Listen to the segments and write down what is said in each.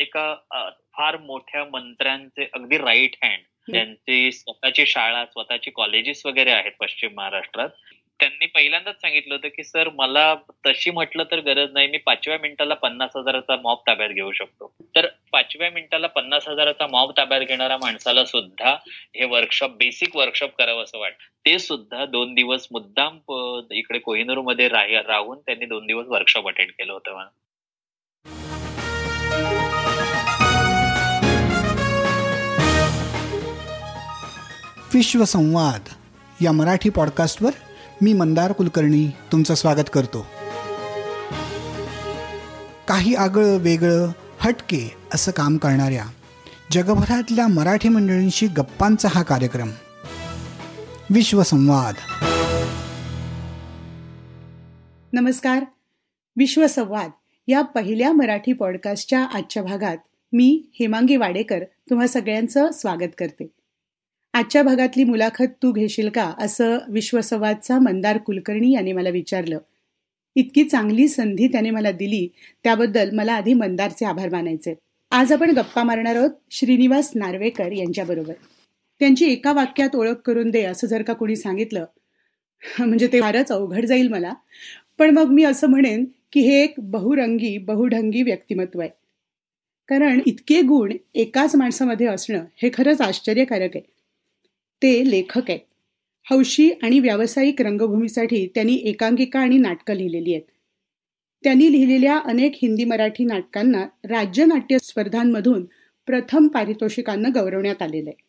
एका फार मोठ्या मंत्र्यांचे अगदी राईट हँड त्यांची स्वतःची शाळा स्वतःची कॉलेजेस वगैरे आहेत पश्चिम महाराष्ट्रात. त्यांनी पहिल्यांदाच सांगितलं होतं की सर मला तशी म्हटलं तर गरज नाही. मी पाचव्या मिनिटाला पन्नास हजाराचा मॉब ताब्यात घेऊ शकतो. तर पाचव्या मिनिटाला पन्नास हजाराचा मॉब ताब्यात घेणाऱ्या माणसाला सुद्धा हे वर्कशॉप बेसिक वर्कशॉप करावं असं वाटतं. ते सुद्धा दोन दिवस मुद्दाम इकडे कोहिनूरमध्ये राहून त्यांनी दोन दिवस वर्कशॉप अटेंड केलं होतं विश्वसंवाद या मराठी पॉडकास्टवर मी मंदार कुलकर्णी तुमचं स्वागत करतो. काही आगळं वेगळं हटके असं काम करणाऱ्या जगभरातल्या मराठी मंडळींशी गप्पांचा हा कार्यक्रम. विश्वसंवाद. नमस्कार. विश्वसंवाद या पहिल्या मराठी पॉडकास्टच्या आजच्या भागात मी हेमांगी वाडेकर तुम्हा सगळ्यांचं स्वागत करते. आजच्या भागातली मुलाखत तू घेशील का? असं विश्वसंवादचा मंदार कुलकर्णी यांनी मला विचारलं. इतकी चांगली संधी त्याने मला दिली त्याबद्दल मला आधी मंदारचे आभार मानायचे. आज आपण गप्पा मारणार आहोत श्रीनिवास नार्वेकर यांच्याबरोबर. त्यांची एका वाक्यात ओळख करून दे असं जर का कोणी सांगितलं म्हणजे ते फारच अवघड जाईल मला. पण मग मी असं म्हणेन की हे एक बहुरंगी बहुढंगी व्यक्तिमत्व आहे. कारण इतके गुण एकाच माणसामध्ये असणं हे खरंच आश्चर्यकारक आहे. ते लेखक आहेत. हौशी आणि व्यावसायिक रंगभूमीसाठी त्यांनी एकांकिका आणि नाटकं लिहिलेली आहेत. त्यांनी लिहिलेल्या अनेक हिंदी मराठी नाटकांना राज्य नाट्य स्पर्धांमधून प्रथम पारितोषिकांना गौरवण्यात आलेलं आहे.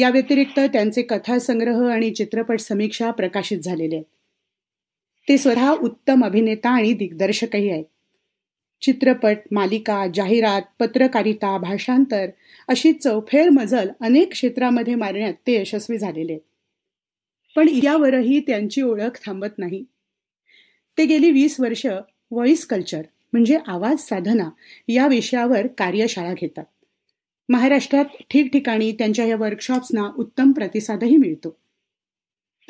या व्यतिरिक्त त्यांचे कथासंग्रह आणि चित्रपट समीक्षा प्रकाशित झालेले आहेत. ते स्वतः उत्तम अभिनेता आणि दिग्दर्शकही आहेत. चित्रपट मालिका जाहिरात पत्रकारिता भाषांतर अशी चौफेर मजल अनेक क्षेत्रामध्ये मारण्यात ते यशस्वी झालेले. पण यावरही त्यांची ओळख थांबत नाही. ते गेली वीस वर्ष व्हॉइस कल्चर म्हणजे आवाज साधना या विषयावर कार्यशाळा घेतात. महाराष्ट्रात ठिकठिकाणी त्यांच्या या वर्कशॉप्सना उत्तम प्रतिसादही मिळतो.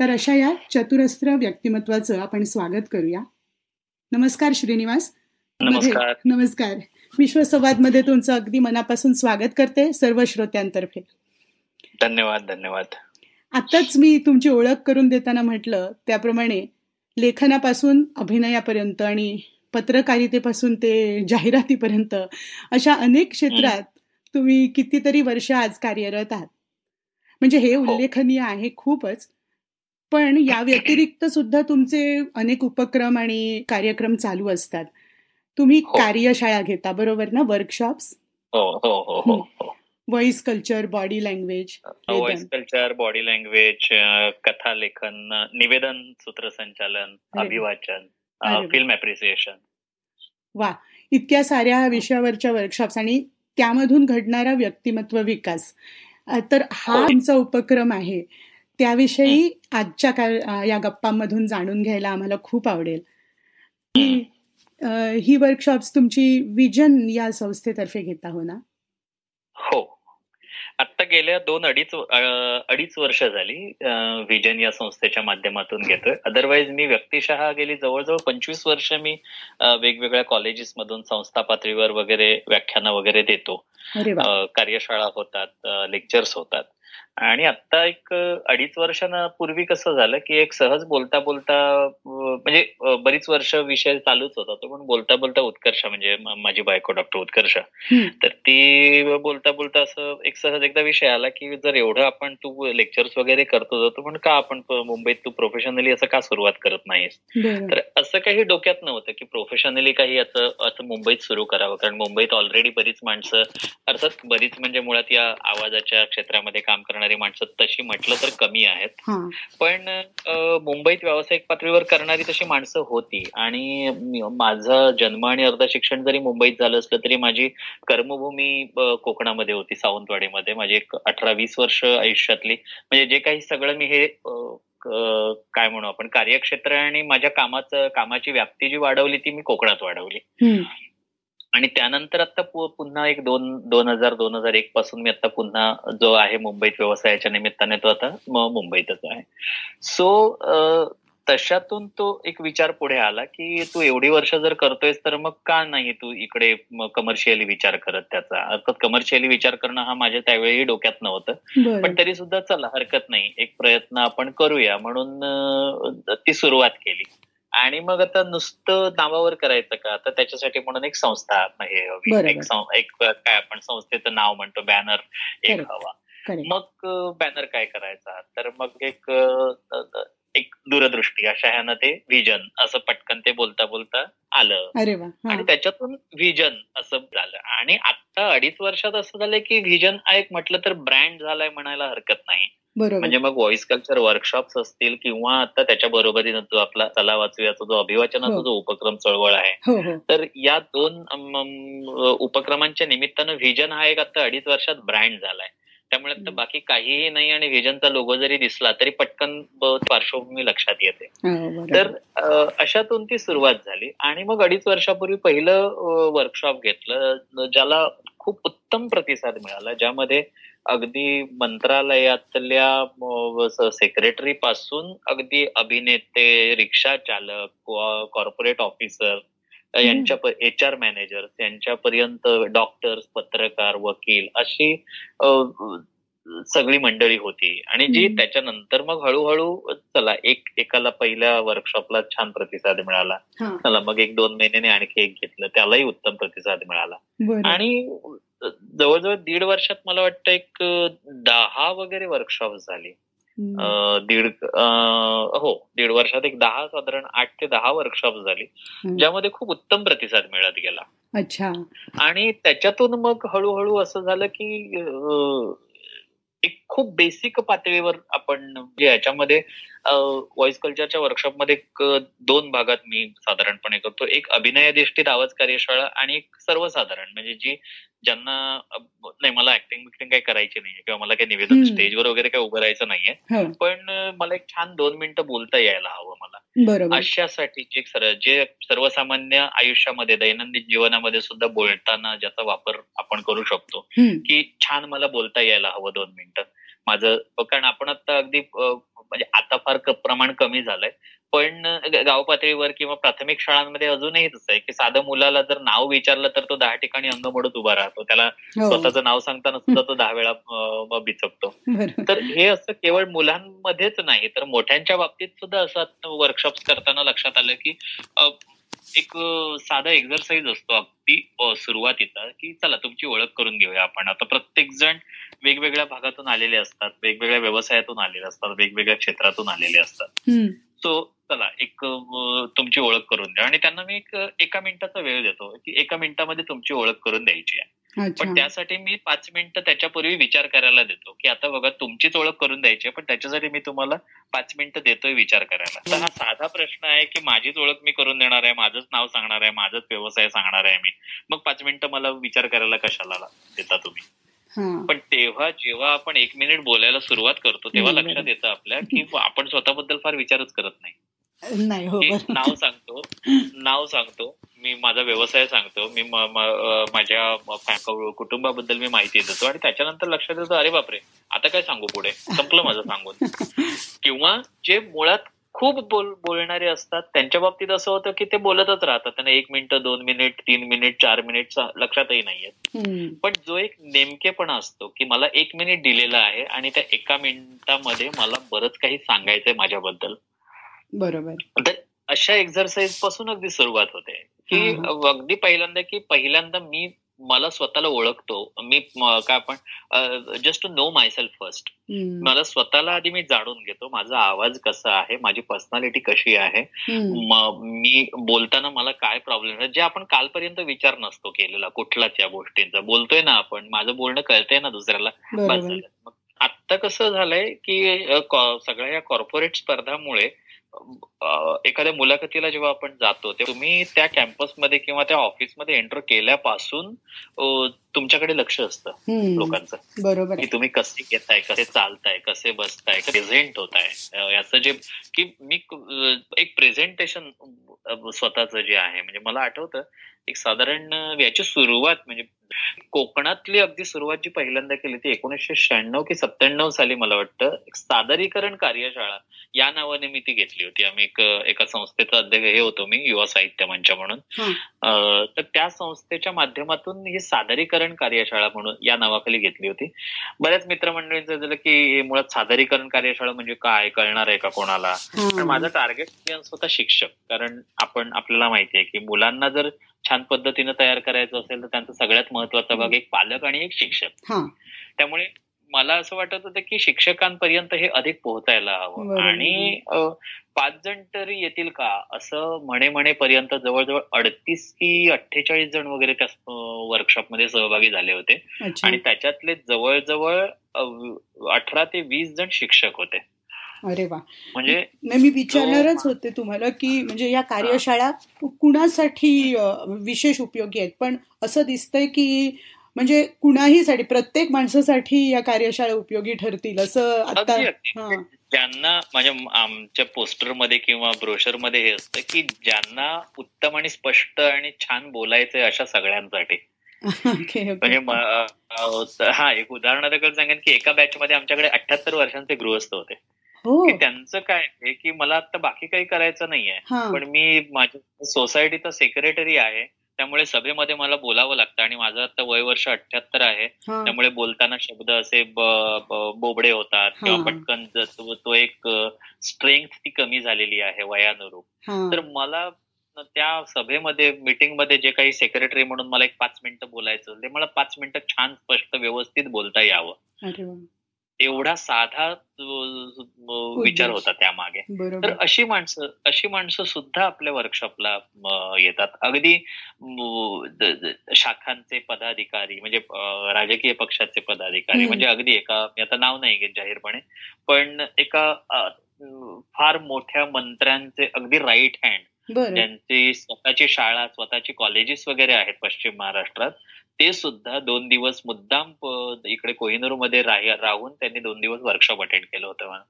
तर अशा या चतुरस्त्र व्यक्तिमत्वाचं आपण स्वागत करूया. नमस्कार श्रीनिवास. नमस्कार. नमस्कार. विश्वसंवादमध्ये तुमचं अगदी मनापासून स्वागत करते सर्व श्रोत्यांतर्फे. धन्यवाद धन्यवाद. आताच मी तुमची ओळख करून देताना म्हटलं त्याप्रमाणे लेखनापासून अभिनयापर्यंत आणि पत्रकारितेपासून ते जाहिरातीपर्यंत अशा अनेक क्षेत्रात तुम्ही कितीतरी वर्ष आज कार्यरत आहात. म्हणजे हे हो. उल्लेखनीय आहे खूपच. पण या व्यतिरिक्त सुद्धा तुमचे अनेक उपक्रम आणि कार्यक्रम चालू असतात. तुम्ही हो. कार्यशाळा घेता बरोबर ना? Workshops voice culture body language voice culture body language कथा लेखन निवेदन सूत्रसंचालन अभिवाचन फिल्म अप्रिसिएशन वा. इतक्या साऱ्या विषयावरच्या वर्कशॉप्स आणि त्यामधून घडणारा व्यक्तिमत्व विकास. तर हा हो. आमचा उपक्रम आहे. त्याविषयी आजच्या या गप्पांमधून जाणून घ्यायला आम्हाला खूप आवडेल. ही वर्कशॉप्स तुमची विजन या संस्थेतर्फे घेता हो ना? हो. आता गेल्या दोन अडीच अडीच वर्ष झाली विजन या संस्थेच्या माध्यमातून घेतोय. अदरवाईज मी व्यक्तिशः गेली जवळजवळ पंचवीस वर्ष मी वेगवेगळ्या कॉलेजेस मधून संस्था पातळीवर वगैरे व्याख्यानं वगैरे देतो. कार्यशाळा होतात लेक्चर्स होतात. आणि आता एक अडीच वर्षांपूर्वी कसं झालं की एक सहज बोलता बोलता म्हणजे बरीच वर्ष विषय चालूच होता तो पण बोलता बोलता उत्कर्ष म्हणजे माझी बायको डॉक्टर उत्कर्ष. तर ती बोलता बोलता असं एक सहज एकदा विषय आला की जर एवढं आपण तू लेक्चर्स वगैरे करतो जातो पण का आपण मुंबईत तू प्रोफेशनली असं का सुरुवात करत नाहीस? तर असं काही डोक्यात नव्हतं की प्रोफेशनली काही असं असं मुंबईत सुरू करावं कारण मुंबईत ऑलरेडी बरीच माणसं अर्थात बरीच म्हणजे मुळात या आवाजाच्या क्षेत्रामध्ये काम करणार करणारी माणसं तशी म्हटलं तर कमी आहेत. पण मुंबईत व्यावसायिक पातळीवर करणारी तशी माणसं होती. आणि माझं जन्म आणि अर्ध शिक्षण जरी मुंबईत झालं असलं तरी माझी कर्मभूमी कोकणामध्ये होती सावंतवाडीमध्ये. माझी एक अठरा वीस वर्ष आयुष्यातली. म्हणजे जे काही सगळं मी हे काय म्हणू आपण कार्यक्षेत्र आणि माझ्या कामाचं कामाची व्याप्ती जी वाढवली ती मी कोकणात वाढवली. आणि त्यानंतर आता पुन्हा एक दोन दोन हजार दोन हजार एक पासून मी आता पुन्हा जो आहे मुंबईत व्यवसायाच्या निमित्ताने तो आता मुंबईतच आहे. सो तशातून तो एक विचार पुढे आला की तू एवढी वर्ष जर करतोयस तर मग का नाही तू इकडे कमर्शियली विचार करत त्याचा? अर्थात कमर्शियली विचार करणं हा माझ्या त्यावेळी डोक्यात नव्हतं. पण तरी सुद्धा चला हरकत नाही. एक प्रयत्न आपण करूया म्हणून ती सुरुवात केली. आणि मग आता नुसतं नावावर करायचं का? तर त्याच्यासाठी म्हणून एक संस्था हे एक काय आपण संस्थेचं नाव म्हणतो बॅनर एक हवा. मग बॅनर काय करायचा? तर मग एक एक दूरदृष्टी अशा ह्यानं ते व्हिजन असं पटकन ते बोलता बोलता आलं. आणि त्याच्यातून व्हिजन असं झालं. आणि आता अडीच वर्षात असं झालंय की व्हिजन एक म्हटलं तर ब्रँड झालाय म्हणायला हरकत नाही. म्हणजे मग व्हॉइस कल्चर वर्कशॉप्स असतील किंवा आता त्याच्या बरोबरीनं जो आपला तला वाचूयाचा जो अभिवाचनाचा हो. जो उपक्रम चळवळ आहे हो, हो. तर या दोन उपक्रमांच्या निमित्तानं व्हिजन हा एक आता अडीच वर्षात ब्रँड झालाय. त्यामुळे आता बाकी काहीही नाही आणि व्हिजनचा लोगो जरी दिसला तरी पटकन पार्श्वभूमी लक्षात येते. तर अशातून ती सुरुवात झाली. आणि मग अडीच वर्षापूर्वी पहिलं वर्कशॉप घेतलं ज्याला खूप उत्तम प्रतिसाद मिळाला ज्यामध्ये अगदी मंत्रालयातल्या सेक्रेटरी पासून अगदी अभिनेते रिक्षा चालक कॉर्पोरेट ऑफिसर यांच्या एच आर मॅनेजर यांच्यापर्यंत डॉक्टर्स पत्रकार वकील अशी सगळी मंडळी होती. आणि जी त्याच्यानंतर मग हळूहळू चला एक एकाला पहिल्या वर्कशॉपला छान प्रतिसाद मिळाला. चला मग एक दोन महिन्याने आणखी एक घेतलं. त्यालाही उत्तम प्रतिसाद मिळाला. आणि जवळजवळ दीड वर्षात मला वाटतं एक दहा वगैरे वर्कशॉप झाली. दीड हो दीड वर्षात एक दहा साधारण आठ ते दहा वर्कशॉप झाली ज्यामध्ये खूप उत्तम प्रतिसाद मिळत गेला. अच्छा. आणि त्याच्यातून मग हळूहळू असं झालं की एक खूप बेसिक पातळीवर आपण जे याच्यामध्ये व्हॉइस कल्चरच्या वर्कशॉपमध्ये दोन भागात मी साधारणपणे करतो. एक अभिनयाधिष्ठित आवाज कार्यशाळा आणि एक सर्वसाधारण. म्हणजे जी ज्यांना नाही मला ऍक्टिंग बिक्टिंग काही करायची नाहीये किंवा मला काही निवेदन स्टेजवर वगैरे काही उभं राहायचं नाहीये. हो. पण मला एक छान दोन मिनिटं बोलता यायला हवं मला. अशासाठी जे सर्वसामान्य आयुष्यामध्ये दैनंदिन जीवनामध्ये सुद्धा बोलताना ज्याचा वापर आपण करू शकतो की छान मला बोलता यायला हवं दोन मिनिटं. माझं कारण आपण आता अगदी म्हणजे आता फार प्रमाण कमी झालंय. पण गाव पातळीवर किंवा प्राथमिक शाळांमध्ये अजूनही तसं आहे की साधं मुलाला जर नाव विचारलं तर तो दहा ठिकाणी अंग मोडत उभा राहतो. त्याला हो. स्वतःचं नाव सांगताना सुद्धा तो दहा वेळा बिचकतो. तर हे असं केवळ मुलांमध्येच नाही तर मोठ्यांच्या बाबतीत सुद्धा असं वर्कशॉप्स करताना लक्षात आलं की एक साधा एक्झरसाईज असतो अगदी सुरुवातीचा की चला तुमची ओळख करून घेऊया आपण. आता प्रत्येक जण वेगवेगळ्या भागातून आलेले असतात वेगवेगळ्या व्यवसायातून आलेले असतात वेगवेगळ्या क्षेत्रातून आलेले असतात. सो चला एक तुमची ओळख करून द्या. आणि त्यांना मी एक एका मिनिटाचा वेळ देतो की एका मिनिटामध्ये तुमची ओळख करून द्यायची आहे. पण त्यासाठी मी पाच मिनिटं त्याच्यापूर्वी विचार करायला देतो की आता बघा तुमचीच ओळख करून द्यायची आहे पण त्याच्यासाठी मी तुम्हाला पाच मिनिटं देतोय विचार करायला. तर हा साधा प्रश्न आहे की माझीच ओळख मी करून देणार आहे माझंच नाव सांगणार आहे माझंच व्यवसाय सांगणार आहे मी. मग पाच मिनिटं मला विचार करायला कशाला देता तुम्ही? पण तेव्हा जेव्हा आपण एक मिनिट बोलायला सुरुवात करतो तेव्हा लक्षात येतं आपल्या की आपण स्वतःबद्दल फार विचारच करत नाही. नाही हो नाव सांगतो नाव सांगतो. मी माझा व्यवसाय सांगतो. मी माझ्या कुटुंबाबद्दल मी माहिती देतो. आणि त्याच्यानंतर लक्षात येतो अरे बापरे आता काय सांगू पुढे? संपलं माझं सांगून. किंवा जे मुळात खूप बोल बोलणारे असतात त्यांच्या बाबतीत असं होतं की ते बोलतच राहतात. त्यांना एक मिनिट दोन मिनिट तीन मिनिट चार मिनिट लक्षातही नाहीयेत पण जो एक नेमकेपणा असतो की मला एक मिनिट दिलेला आहे आणि त्या एका मिनिटामध्ये मला बरंच काही सांगायचंय माझ्याबद्दल. बरोबर. तर अशा एक्झरसाईजपासून अगदी सुरुवात होते. की अगदी पहिल्यांदा की पहिल्यांदा मी मला स्वतःला ओळखतो. मी काय आपण just to know myself first मला स्वतःला आधी मी जाणून घेतो माझा आवाज कसा आहे माझी पर्सनॅलिटी कशी आहे. मी बोलताना मला काय प्रॉब्लेम आहे जे आपण कालपर्यंत विचार नसतो केलेला कुठलाच या गोष्टींचा. बोलतोय ना आपण माझं बोलणं कळतंय ना दुसऱ्याला आता कसं झालंय की सगळ्या या कॉर्पोरेट स्पर्धामुळे एखाद्या मुलाखतीला जेव्हा आपण जातो तेव्हा तुम्ही त्या कॅम्पसमध्ये किंवा त्या ऑफिसमध्ये एंटर केल्यापासून तुमच्याकडे लक्ष असतं लोकांचं. बरोबर की तुम्ही कसे घेताय कसे चालताय कसे बसताय प्रेझेंट होत आहे याचं जे की मी एक प्रेझेंटेशन स्वतःच जे आहे. म्हणजे मला आठवतं एक साधारण याची सुरुवात म्हणजे कोकणातली अगदी सुरुवात जी पहिल्यांदा केली ती एकोणीसशे शहाण्णव की सत्त्याण्णव साली मला वाटतं एक सादरीकरण कार्यशाळा या नावाने मी ती घेतली होती. आम्ही एक एका संस्थेचा अध्यक्ष हे होतो मी युवा साहित्य मंच म्हणून. तर त्या संस्थेच्या माध्यमातून ही सादरीकरण कार्यशाळा म्हणून या नावाखाली घेतली होती. बऱ्याच मित्रमंडळींचं झालं की मुळात सादरीकरण कार्यशाळा म्हणजे काय? कळणार आहे का कोणाला? पण माझं टार्गेट ऑडियन्स होता शिक्षक. कारण आपण आपल्याला माहिती आहे की मुलांना जर छान पद्धतीनं तयार करायचं असेल तर त्यांचा सगळ्यात महत्त्वाचा भाग एक पालक आणि एक शिक्षक. त्यामुळे मला असं वाटत होतं की शिक्षकांपर्यंत हे अधिक पोहोचायला हवं. आणि पाच जण तरी येतील का? असं म्हणे म्हणेपर्यंत जवळजवळ अडतीस की अठ्ठेचाळीस जण वगैरे त्या वर्कशॉपमध्ये सहभागी झाले होते. आणि त्याच्यातले जवळजवळ अठरा ते वीस जण शिक्षक होते. अरे वा. म्हणजे मी विचारणारच होते तुम्हाला की म्हणजे या कार्यशाळा कुणासाठी विशेष उपयोगी आहेत? पण असं दिसतंय की म्हणजे कुणाहीसाठी प्रत्येक माणसासाठी या कार्यशाळा उपयोगी ठरतील असं आता ज्यांना माझ्या आमच्या पोस्टरमध्ये किंवा ब्रोशरमध्ये हे असतं की ज्यांना उत्तम आणि स्पष्ट आणि छान बोलायचंय अशा सगळ्यांसाठी. म्हणजे हा एक उदाहरणार्थ सांगेन की एका बॅच मध्ये आमच्याकडे अठ्याहत्तर वर्षांचे गृहस्थ होते. हो. त्यांचं काय आहे की मला आता बाकी काही करायचं नाहीये. पण मी माझ्या सोसायटीचा सेक्रेटरी आहे. त्यामुळे सभेमध्ये मला बोलावं लागतं आणि माझं आता वय वर्ष अठ्याहत्तर आहे. त्यामुळे बोलताना शब्द असे बोबडे होतात किंवा पटकन तो एक स्ट्रेंथ ती कमी झालेली आहे वयानुरूप. तर मला त्या सभेमध्ये मीटिंगमध्ये जे काही सेक्रेटरी म्हणून मला एक पाच मिनिटं बोलायचं ते मला पाच मिनिटं छान स्पष्ट व्यवस्थित बोलता यावं. एवढा साधा विचार होता त्यामागे. तर अशी माणसं अशी माणसं सुद्धा आपल्या वर्कशॉपला येतात. अगदी शाखांचे पदाधिकारी म्हणजे राजकीय पक्षाचे पदाधिकारी म्हणजे अगदी एका आता नाव नाही घेत जाहीरपणे पण एका फार मोठ्या मंत्र्यांचे अगदी राईट हँड त्यांची स्वतःची शाळा स्वतःची कॉलेजेस वगैरे आहेत पश्चिम महाराष्ट्रात ते सुद्धा दोन दिवस मुद्दाम इकडे कोहिनूरमध्ये राहून त्यांनी दोन दिवस वर्कशॉप अटेंड केलं होतं मला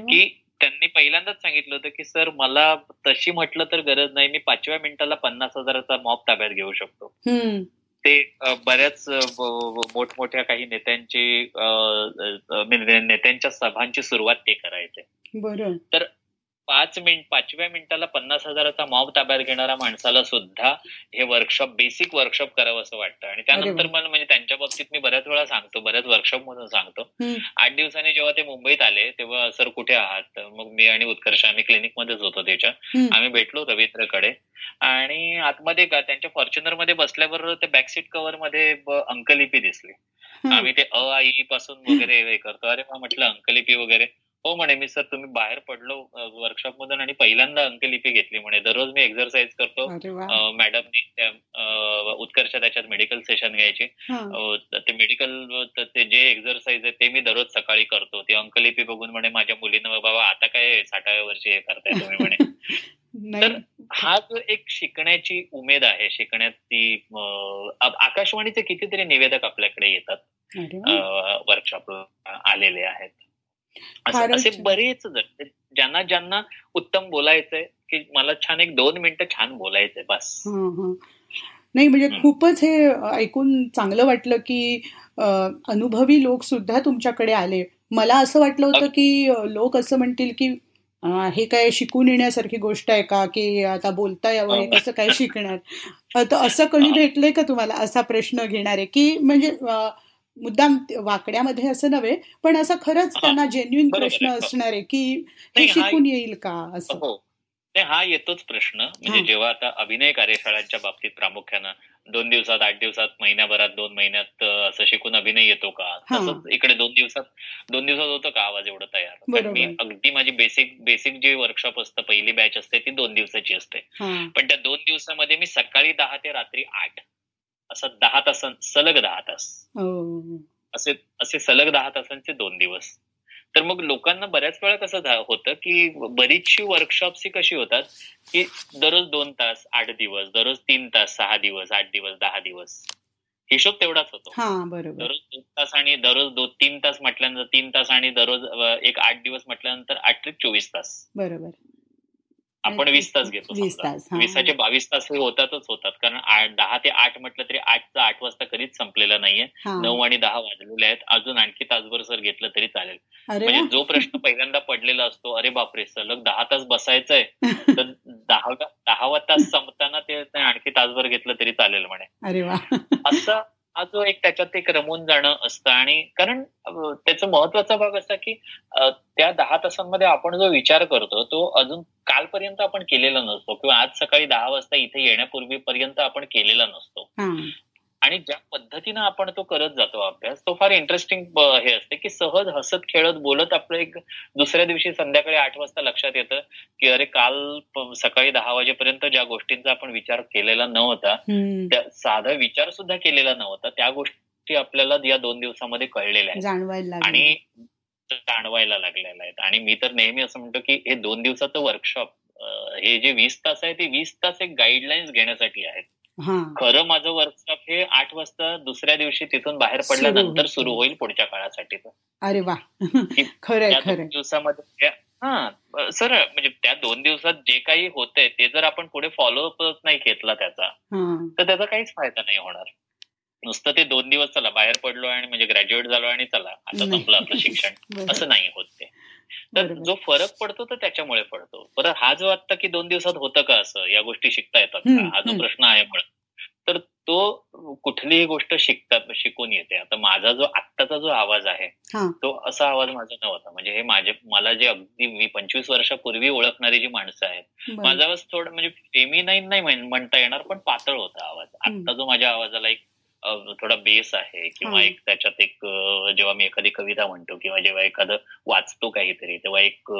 की त्यांनी पहिल्यांदाच सांगितलं होतं की सर मला तशी म्हटलं तर गरज नाही. मी पाचव्या मिनिटाला पन्नास हजाराचा मॉप ताब्यात घेऊ शकतो. ते बऱ्याच मोठमोठ्या काही नेत्यांची नेत्यांच्या सभांची सुरुवात ते करायचे. तर पाच मिनिट पाचव्या मिनिटाला पन्नास हजाराचा मॉब ताब्यात घेणाऱ्या माणसाला सुद्धा हे वर्कशॉप बेसिक वर्कशॉप करावं असं वाटतं. आणि त्यानंतर मला म्हणजे त्यांच्या बाबतीत मी बऱ्याच वेळा सांगतो बऱ्याच वर्कशॉप मधून सांगतो. आठ दिवसांनी जेव्हा ते मुंबईत आले तेव्हा सर कुठे आहात? मग मी आणि उत्कर्ष आम्ही क्लिनिक मध्येच होतो त्याच्या. आम्ही भेटलो रवींद्रकडे. आणि आतमध्ये का त्यांच्या फॉर्च्युनरमध्ये बसल्याबरोबर ते बॅकसीट कव्हरमध्ये अंकलिपी दिसली. आम्ही ते अ आई पासून वगैरे हे करतो. अरे मग म्हटलं अंकलिपी वगैरे. हो म्हणे मी सर तुम्ही बाहेर पडलो वर्कशॉप मधून आणि पहिल्यांदा अंकलिपी घेतली म्हणे. दररोज मी एक्झरसाईज करतो. मॅडमनी उत्कर्ष त्याच्यात मेडिकल सेशन घ्यायची. ते मेडिकल ते जे एक्झरसाईज आहे ते मी दररोज सकाळी करतो. ती अंकलिपी बघून म्हणे माझ्या मुलीनं बाबा आता काय साठाव्या वर्षी हे करताय तुम्ही म्हणे. तर हा जो एक शिकण्याची उमेद आहे शिकण्याची आकाशवाणीचे कितीतरी निवेदक आपल्याकडे येतात. वर्कशॉप आलेले आहेत. असे बरेच जण ज्यांना ज्यांना उत्तम बोलायचंय की मला छान एक दोन मिनिटं छान बोलायचंय बस. नाही म्हणजे खूपच हे ऐकून चांगलं वाटलं की अनुभवी लोक सुद्धा तुमच्याकडे आले. मला असं वाटलं होतं की लोक असं म्हणतील की हे काय शिकून येण्यासारखी गोष्ट आहे का? की आता बोलता यावं कसं काय शिकणार? तर असं कोणी भेटलंय का तुम्हाला असा प्रश्न घेणारे? की म्हणजे मुद्दाम वाकड्यामध्ये असं नव्हे पण असं खरंच त्यांना जेन्युन प्रश्न असणार आहे की हे शिकून येईल का असं? हो. हा येतोच प्रश्न. म्हणजे जेव्हा आता अभिनय कार्यशाळांच्या बाबतीत प्रामुख्यानं दोन दिवसात आठ दिवसात महिन्याभरात दोन महिन्यात असं शिकून अभिनय येतो का? तसंच इकडे दोन दिवसात दोन दिवसात होतं का आवाज एवढं तयार? मी अगदी माझी बेसिक बेसिक जे वर्कशॉप असतं पहिली बॅच असते ती दोन दिवसाची असते. पण त्या दोन दिवसामध्ये मी सकाळी दहा ते रात्री आठ असं दहा तास सलग दहा तास. हो. असे असे सलग दहा तासांचे दोन दिवस. तर मग लोकांना बऱ्याच वेळा कसं होतं की बरीचशी वर्कशॉप्स ही कशी होतात की दररोज दोन तास आठ दिवस दररोज तीन तास सहा दिवस आठ दिवस दहा दिवस. हिशोब तेवढाच होतो. दररोज दोन तास आणि दररोज दोन तीन तास म्हटल्यानंतर तीन तास आणि दररोज एक आठ दिवस म्हटल्यानंतर आठ ते चोवीस तास. बरोबर. आपण वीस तास घेतो. वीसाचे बावीस तास हे होतातच होतात. कारण दहा ते आठ म्हटलं तरी आठचा आठ वाजता कधीच संपलेला नाहीये. नऊ आणि दहा वाजलेले आहेत. अजून आणखी तासभर सर घेतलं तरी चालेल. म्हणजे. जो प्रश्न पहिल्यांदा पडलेला असतो अरे बापरे सलग दहा तास बसायचंय. तर दहा दहावा तास संपताना ते आणखी तासभर घेतलं तरी चालेल म्हणे. असा हा जो एक त्याच्यात एक रमून जाणं असतं. आणि कारण त्याचा महत्त्वाचा भाग असा की त्या दहा तासांमध्ये आपण जो विचार करतो तो अजून कालपर्यंत आपण केलेला नसतो. किंवा आज सकाळी दहा वाजता इथे येण्यापूर्वीपर्यंत आपण केलेला नसतो. आणि ज्या पद्धतीनं आपण तो करत जातो अभ्यास तो फार इंटरेस्टिंग हे असते की सहज हसत खेळत बोलत आपलं एक दुसऱ्या दिवशी संध्याकाळी आठ वाजता लक्षात येतं की अरे काल सकाळी दहा वाजेपर्यंत ज्या गोष्टींचा आपण विचार केलेला नव्हता. त्या साधा विचार सुद्धा केलेला नव्हता त्या गोष्टी आपल्याला या दोन दिवसामध्ये कळलेल्या आहेत. आणि जाणवायला लागलेल्या आहेत. आणि मी तर नेहमी असं म्हणतो की हे दोन दिवसाचं वर्कशॉप हे जे वीस तास आहे ते वीस तास एक गाईडलाईन्स घेण्यासाठी आहेत. खरं माझं वर्कशॉप हे आठ वाजता दुसऱ्या दिवशी तिथून बाहेर पडल्यानंतर. सुरू होईल. पुढच्या काळासाठी अरे वा. दोन दिवसामध्ये हा सर म्हणजे त्या दोन दिवसात जे काही होतंय ते जर आपण पुढे फॉलोअप नाही घेतला त्याचा तर त्याचा काहीच फायदा नाही होणार. नुसतं ते दोन दिवस चला बाहेर पडलो आणि म्हणजे ग्रॅज्युएट झालो आणि चला आता. संपलं आपलं शिक्षण. असं नाही होत ते. तर. जो फरक पडतो तो त्याच्यामुळे पडतो बरं हा जो आता की दोन दिवसात होतं का असं या गोष्टी शिकता येतात का हा जो. प्रश्न आहे मुळात तर तो कुठलीही गोष्ट शिकतात शिकून येते आता माझा जो आत्ताचा जो आवाज आहे हा. तो असा आवाज माझा नव्हता म्हणजे हे माझे मला जे अगदी मी पंचवीस वर्षापूर्वी ओळखणारी जी माणसं आहेत. माझा आवाज थोडं म्हणजे फेमिनाईन नाही म्हण- म्हणता येणार पण पातळ होता आवाज हम्म. आता जो माझ्या आवाजाला एक थोडा बेस आहे किंवा. एक त्याच्यात एक जेव्हा मी एखादी कविता म्हणतो किंवा जेव्हा एखादं वाचतो काहीतरी तेव्हा एक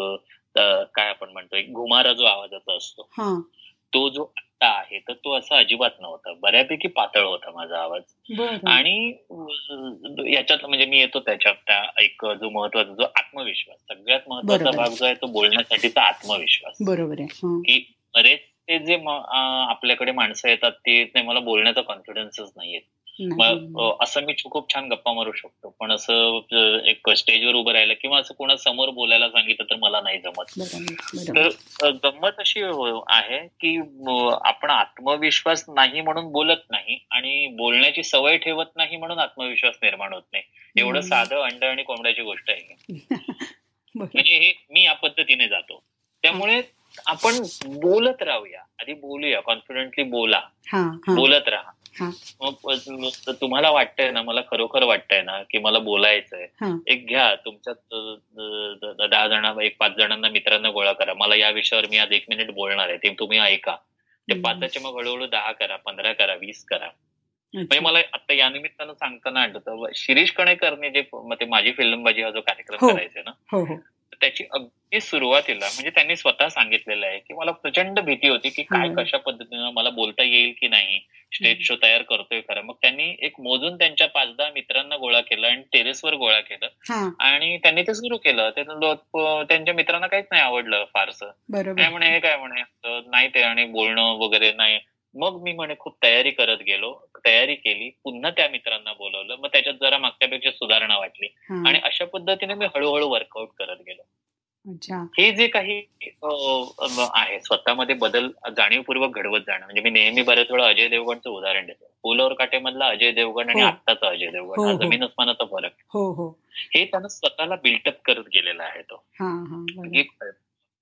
काय आपण म्हणतो एक घुमारा जो आवाजाचा असतो हा. तो जो आता आहे तर तो असा अजिबात नव्हता. बऱ्यापैकी पातळ होता माझा आवाज. आणि याच्यात म्हणजे मी येतो त्याच्यात त्या एक जो महत्त्वाचा जो आत्मविश्वास सगळ्यात महत्त्वाचा. भाग जो आहे तो बोलण्यासाठीचा आत्मविश्वास. बरोबर आहे. की बरेच ते जे आपल्याकडे माणसं येतात ते ते मला बोलण्याचा कॉन्फिडन्सच नाहीये मग असं मी खूप छान गप्पा मारू शकतो. पण असं एक स्टेजवर उभं राहिलं किंवा असं कोणा समोर बोलायला सांगितलं तर मला नाही जमत. तर गंमत अशी आहे की आपण आत्मविश्वास नाही म्हणून बोलत नाही आणि बोलण्याची सवय ठेवत नाही म्हणून आत्मविश्वास निर्माण होत नाही. एवढं. साधं अंड आणि कोंबड्याची गोष्ट आहे म्हणजे हे मी या पद्धतीने जातो. त्यामुळे आपण बोलत राहूया. आधी बोलूया. कॉन्फिडेंटली बोला. बोलत राहा. मग तुम्हाला वाटतंय ना मला खरोखर वाटतंय ना की मला बोलायचंय. एक घ्या तुमच्यात द- दहा जण एक पाच जणांना मित्रांना गोळा करा मला या विषयावर मी आज एक मिनिट बोलणार आहे ते तुम्ही ऐका ते. पाचाचे मग हळूहळू दहा करा पंधरा करा वीस करा म्हणजे. मला आता या निमित्तानं सांगताना आठवतं शिरीष कणेकरने जे माझी फिल्मबाजी हा जो कार्यक्रम हो. करायचे ना हो हो त्याची अगदी सुरुवातीला म्हणजे त्यांनी स्वतः सांगितलेलं आहे की मला प्रचंड भीती होती की काय. कशा पद्धतीनं मला बोलता येईल की नाही. स्टेज शो तयार करतोय खरं. मग त्यांनी एक मोजून त्यांच्या पाच दहा मित्रांना गोळा केला आणि टेरेसवर गोळा केलं. आणि त्यांनी ते सुरू केलं. त्यांच्या मित्रांना काहीच नाही आवडलं फारसं. काय म्हणे? हे काय म्हणे? नाही ते आणि बोलणं वगैरे नाही. मग मी म्हणे खूप तयारी करत गेलो. तयारी केली. पुन्हा त्या मित्रांना बोलवलं. मग त्याच्यात जरा मागच्यापेक्षा सुधारणा वाटली. आणि अशा पद्धतीने मी हळूहळू वर्कआउट करत गेलो. हे जे काही आहे स्वतःमध्ये बदल जाणीवपूर्वक घडवत जाणं. म्हणजे मी नेहमी बऱ्याच वेळा अजय देवगणचं उदाहरण देतो. फुलवर काटेमधला अजय देवगण आणि हो. आत्ताचा अजय देवगण. हो, हा हो. जमीन अस्मानाचा फरक. हो त्यानं स्वतःला बिल्टअप करत गेलेला आहे तो.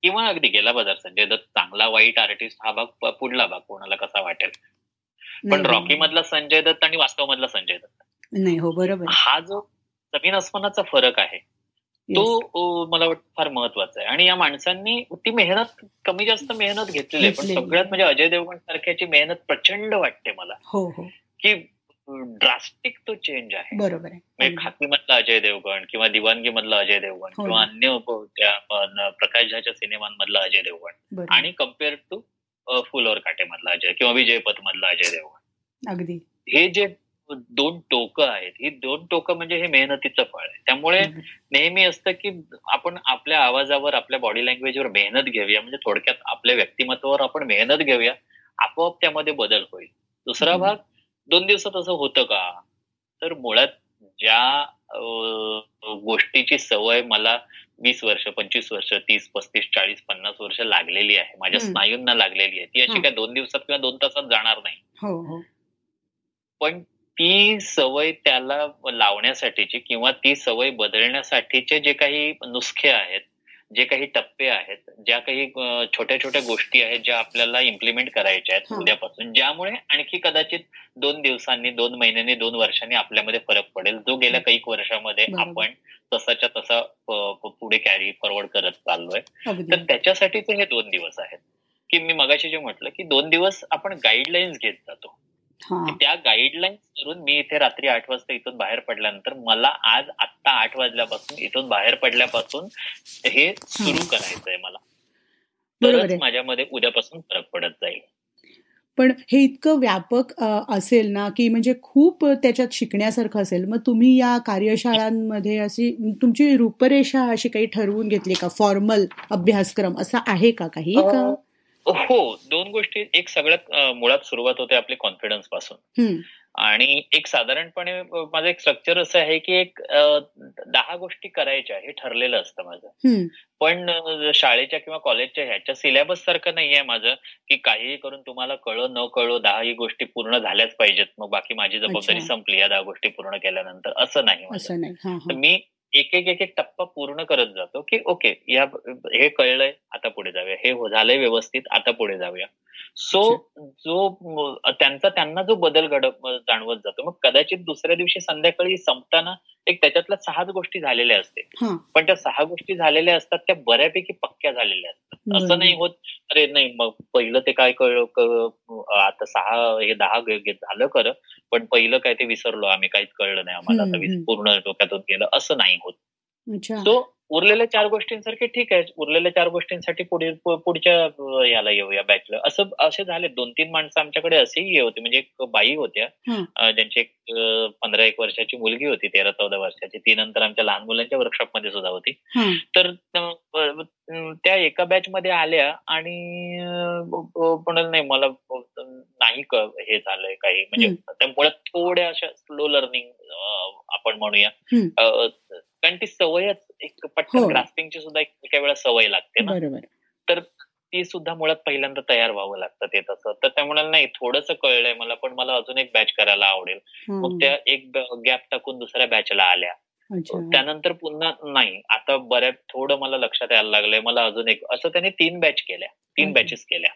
किंवा अगदी गेला बाजार संजय दत्त चांगला वाईट आर्टिस्ट हा भाग पुढला भाग कोणाला कसा वाटेल? पण रॉकी मधला संजय दत्त आणि वास्तव मधला संजय दत्त. नाही हो बरोबर. हा जो जमीन अस्मानाचा फरक आहे तो मला वाटतं फार महत्त्वाचा आहे. आणि या माणसांनी ती मेहनत कमी जास्त मेहनत घेतलेली आहे पण. सगळ्यात म्हणजे अजय देवगण सारख्याची मेहनत प्रचंड वाटते मला. हो हो. की ड्रास्टिक तो चेंज आहे. बरोबर आहे. म्हणजे खाती मधला अजय देवगण किंवा दिवानगी मधला अजय देवगण हो. किंवा अन्य त्या प्रकाश झाच्या सिनेमांमधला अजय देवगण आणि कंपेअर टू फुलवर काटे मधला अजय किंवा विजयपथ मधला अजय देवगण. अगदी. हे जे दोन टोकं आहेत ही दोन टोकं म्हणजे हे मेहनतीचं फळ आहे. त्यामुळे. नेहमी असतं की आपण आपल्या आवाजावर आपल्या बॉडी लँग्वेजवर मेहनत घेऊया. म्हणजे थोडक्यात आपल्या व्यक्तिमत्वावर आपण मेहनत घेऊया. आपोआप त्यामध्ये बदल होईल. दुसरा. भाग दोन दिवसात असं होतं का तर मुळात ज्या गोष्टीची सवय मला वीस वर्ष पंचवीस वर्ष तीस पस्तीस चाळीस पन्नास वर्ष लागलेली आहे माझ्या. स्नायूंना लागलेली आहे ती अशी. काय दोन दिवसात किंवा दोन तासात जाणार नाही हो हो पण ती सवय त्याला लावण्यासाठीची किंवा ती सवय बदलण्यासाठीचे जे काही नुसखे आहेत जे काही टप्पे आहेत ज्या काही छोट्या छोट्या गोष्टी आहेत ज्या आपल्याला इम्प्लिमेंट करायच्या आहेत. उद्यापासून ज्यामुळे आणखी कदाचित दोन दिवसांनी दोन महिन्यांनी दोन वर्षांनी आपल्यामध्ये फरक पडेल. जो गेल्या काही वर्षामध्ये. आपण तसाच्या तसा पुढे कॅरी फॉरवर्ड करत चाललोय. तर त्याच्यासाठीच हे दोन दिवस आहेत. की मी मगाशी जे म्हटलं की दोन दिवस आपण गाईडलाईन्स घेत जातो. त्या गाईडलाईन्स करून मी इथे रात्री आठ वाजता इथून बाहेर पडल्यानंतर मला आज आत्ता आठ वाजल्यापासून इथून बाहेर पडल्यापासून हे सुरू करायचंय मला. बरोबर तरच आहे. माझ्यामध्ये उद्यापासून फरक पडत जाईल. पण हे इतकं व्यापक असेल ना की म्हणजे खूप त्याच्यात शिकण्यासारखं असेल मग तुम्ही या कार्यशाळांमध्ये अशी तुमची रूपरेषा अशी काही ठरवून घेतली का? फॉर्मल अभ्यासक्रम असा आहे का काही? का? हो दोन गोष्टी. एक सगळ्यात मुळात सुरुवात होते आपली कॉन्फिडन्सपासून. आणि एक साधारणपणे माझं एक स्ट्रक्चर असं आहे की एक दहा गोष्टी करायच्या हे ठरलेलं असतं माझं. पण शाळेच्या किंवा कॉलेजच्या ह्याच्या सिलेबस सारखं नाहीये माझं की काहीही करून तुम्हाला कळो न कळो दहाही गोष्टी पूर्ण झाल्याच पाहिजेत. मग बाकी माझी जबाबदारी. संपली या दहा गोष्टी पूर्ण केल्यानंतर. असं नाही हा हा. मी एक एक एक एक टप्पा पूर्ण करत जातो की ओके या हे कळलंय आता पुढे जाऊया. हे झालंय व्यवस्थित आता पुढे जाऊया. सो जो त्यांचा त्यांना जो बदल घड जाणवत जातो. मग कदाचित दुसऱ्या दिवशी संध्याकाळी संपताना एक त्याच्यातल्या सहाच गोष्टी झालेल्या असते पण त्या सहा गोष्टी झालेल्या असतात त्या बऱ्यापैकी पक्क्या झालेल्या असतात. असं नाही होत अरे नाही मग पहिलं ते काय कळलं आता सहा हे दहा झालं खरं पण पहिलं काय ते विसरलो आम्ही काहीच कळलं नाही आम्हाला. पूर्ण डोक्यातून गेलं असं नाही होत. सो उरलेल्या चार गोष्टींसारखे ठीक आहे. उरलेल्या चार गोष्टींसाठी पुढे पुढच्या याला येऊया बॅचला असं असे झाले. दोन तीन माणसं आमच्याकडे असेही होते. म्हणजे एक बाई होत्या ज्यांची एक पंधरा एक वर्षाची मुलगी होती तेरा चौदा वर्षाची. ती नंतर आमच्या लहान मुलांच्या वर्कशॉपमध्ये सुद्धा होती. तर त्या एका बॅच मध्ये आल्या आणि म्हणाल नाही मला नाही हे झालंय काही. म्हणजे त्यामुळे थोड्या अशा स्लो लर्निंग आपण म्हणूया. कारण ती सवयच एक पटकन हो. ग्रास्पिंगची सुद्धा एक वेळा सवय लागते ना. तर ती सुद्धा मुळात पहिल्यांदा तयार व्हावं लागतं ते तसं. तर त्या म्हणाल नाही थोडंसं कळलंय मला पण मला अजून एक बॅच करायला आवडेल. हा. मग त्या एक गॅप टाकून दुसऱ्या बॅचला आल्या. त्यानंतर पुन्हा नाही. आता बऱ्याच थोडं मला लक्षात यायला लागलंय. मला अजून एक असं त्याने तीन बॅच केल्या. तीन. बॅचेस केल्या.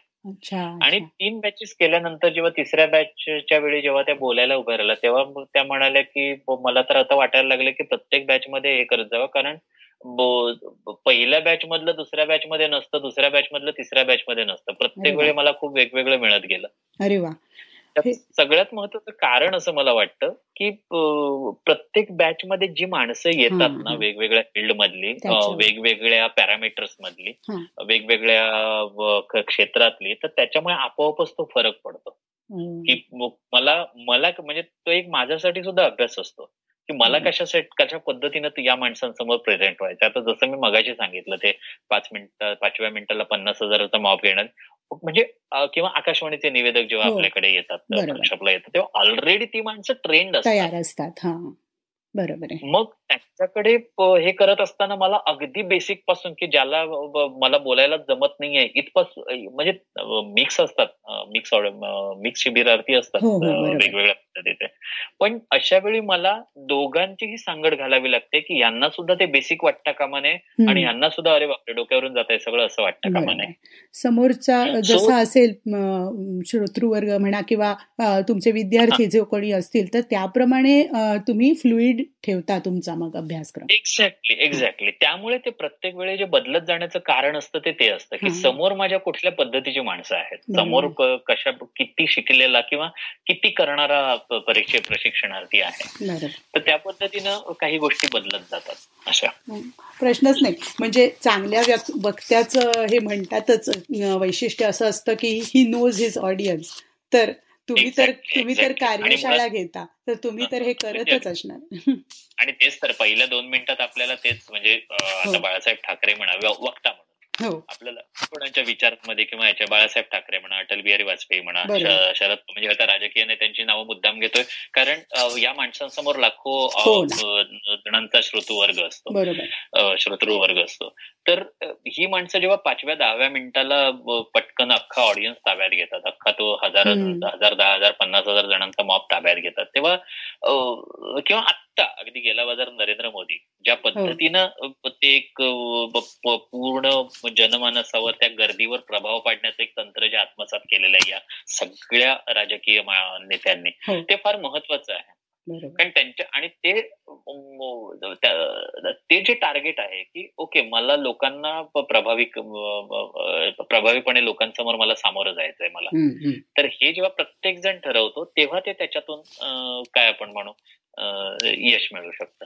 आणि. तीन बॅचेस केल्यानंतर जेव्हा तिसऱ्या बॅचच्या वेळी जेव्हा त्या बोलायला उभ्या राहिल्या तेव्हा त्या म्हणाल्या की मला तर आता वाटायला लागलं की प्रत्येक बॅच मध्ये हे करत जावं कारण पहिल्या बॅच मधलं दुसऱ्या बॅच मध्ये नसतं दुसऱ्या बॅच मधलं तिसऱ्या बॅच मध्ये नसतं प्रत्येक. वेळी मला खूप वेगवेगळं मिळत गेलं अरे वा सगळ्यात महत्वाचं कारण असं मला वाटतं की प्रत्येक बॅच मध्ये जी माणसं येतात ना. वेगवेगळ्या फील्ड मधली. वेगवेगळ्या पॅरामीटर्स मधली. वेगवेगळ्या क्षेत्रातली तर त्याच्यामुळे आपोआपच तो फरक पडतो. की मला मला म्हणजे तो एक माझ्यासाठी सुद्धा अभ्यास असतो की मला. कशासाठी कशा पद्धतीनं तू या माणसांसमोर प्रेझेंट व्हायचं आता जसं मी मगाशी सांगितलं ते पाच मिनिटं पाचव्या मिनिटाला पन्नास हजाराचा मॉप घेणार म्हणजे किंवा आकाशवाणीचे निवेदक जेव्हा हो. आपल्याकडे येतात. वर्कशॉपला येतात तेव्हा ऑलरेडी ती माणसं ट्रेंड असतात हा मग त्याच्याकडे हे करत असताना मला अगदी बेसिकपासून की ज्याला मला बोलायला जमत नाहीये. इथपासून म्हणजे मिक्स असतात. मिक्स मिक्स शिबिरार्थी असतात. हो, हो. वेगवेगळ्या पद्धतीचे. पण अशा वेळी मला दोघांचीही सांगड घालावी लागते की यांना सुद्धा ते बेसिक वाटता कामा नये. आणि यांना सुद्धा अरे बापरे डोक्यावरून जात आहे सगळं असं वाटतं कामा नये. समोरचा जसा असेल श्रोतृवर्ग म्हणा किंवा तुमचे विद्यार्थी जो कोणी असतील तर त्याप्रमाणे तुम्ही फ्लुईड ठेवता तुमचा. मग अभ्यासक्रम. एक्झॅक्टली एक्झॅक्टली त्यामुळे ते प्रत्येक वेळी जे बदलत जाण्याचं कारण असतं ते ते असतं की. समोर माझ्या कुठल्या पद्धतीची माणसं आहेत. समोर कशा किती शिकलेला किंवा किती करणारा परीक्षे प्रशिक्षणार्थी आहे? तर त्या पद्धतीनं काही गोष्टी बदलत जातात. अशा. प्रश्नच नाही. म्हणजे चांगल्या वक्त्याचं हे म्हणतातच वैशिष्ट्य असं असतं की ही नोज हिज ऑडियन्स तर तुम्ही तर तुम्ही तर कार्यशाळा घेता तर तुम्ही तर हे करतच असणार. आणि तेच तर पहिल्या दोन मिनिटात आपल्याला तेच म्हणजे आता हो. बाळासाहेब ठाकरे म्हणा वक्ता म्हणून. हो. आपल्याला कोणाच्या विचारांमध्ये किंवा याच्या बाळासाहेब ठाकरे म्हणा अटल बिहारी वाजपेयी म्हणा बरोबर. श- शरद म्हणजे आता राजकीय नेत्यांची नावं मुद्दाम घेतोय. कारण अ, या माणसांसमोर लाखो अ, हो ना. अ, जणांचा श्रोतृवर्ग असतो. बरोबर. अ, श्रोतृवर्ग असतो. तर अ, ही माणसं जेव्हा पाचव्या दहाव्या मिनिटाला अ, पटकन अख्खा ऑडियन्स ताब्यात घेतात अख्खा तो हजार दहा हजार पन्नास हजार जणांचा मॉब ताब्यात घेतात तेव्हा अ, किंवा आत्ता अगदी गेला बाजार नरेंद्र मोदी ज्या हो. पद्धतीनं ते एक पूर्ण जनमानसावर त्या गर्दीवर प्रभाव पाडण्याचं एक तंत्र जे आत्मसात केलेलं आहे या सगळ्या राजकीय नेत्यांनी हो. ते फार महत्वाचं आहे कारण त्यांच्या आणि ते ते जे टार्गेट आहे की ओके मला लोकांना प्रभावी प्रभावीपणे लोकांसमोर मला सामोरं जायचंय मला. तर हे जेव्हा प्रत्येक जण ठरवतो तेव्हा ते त्याच्यातून काय आपण म्हणू यश मिळू शकतं.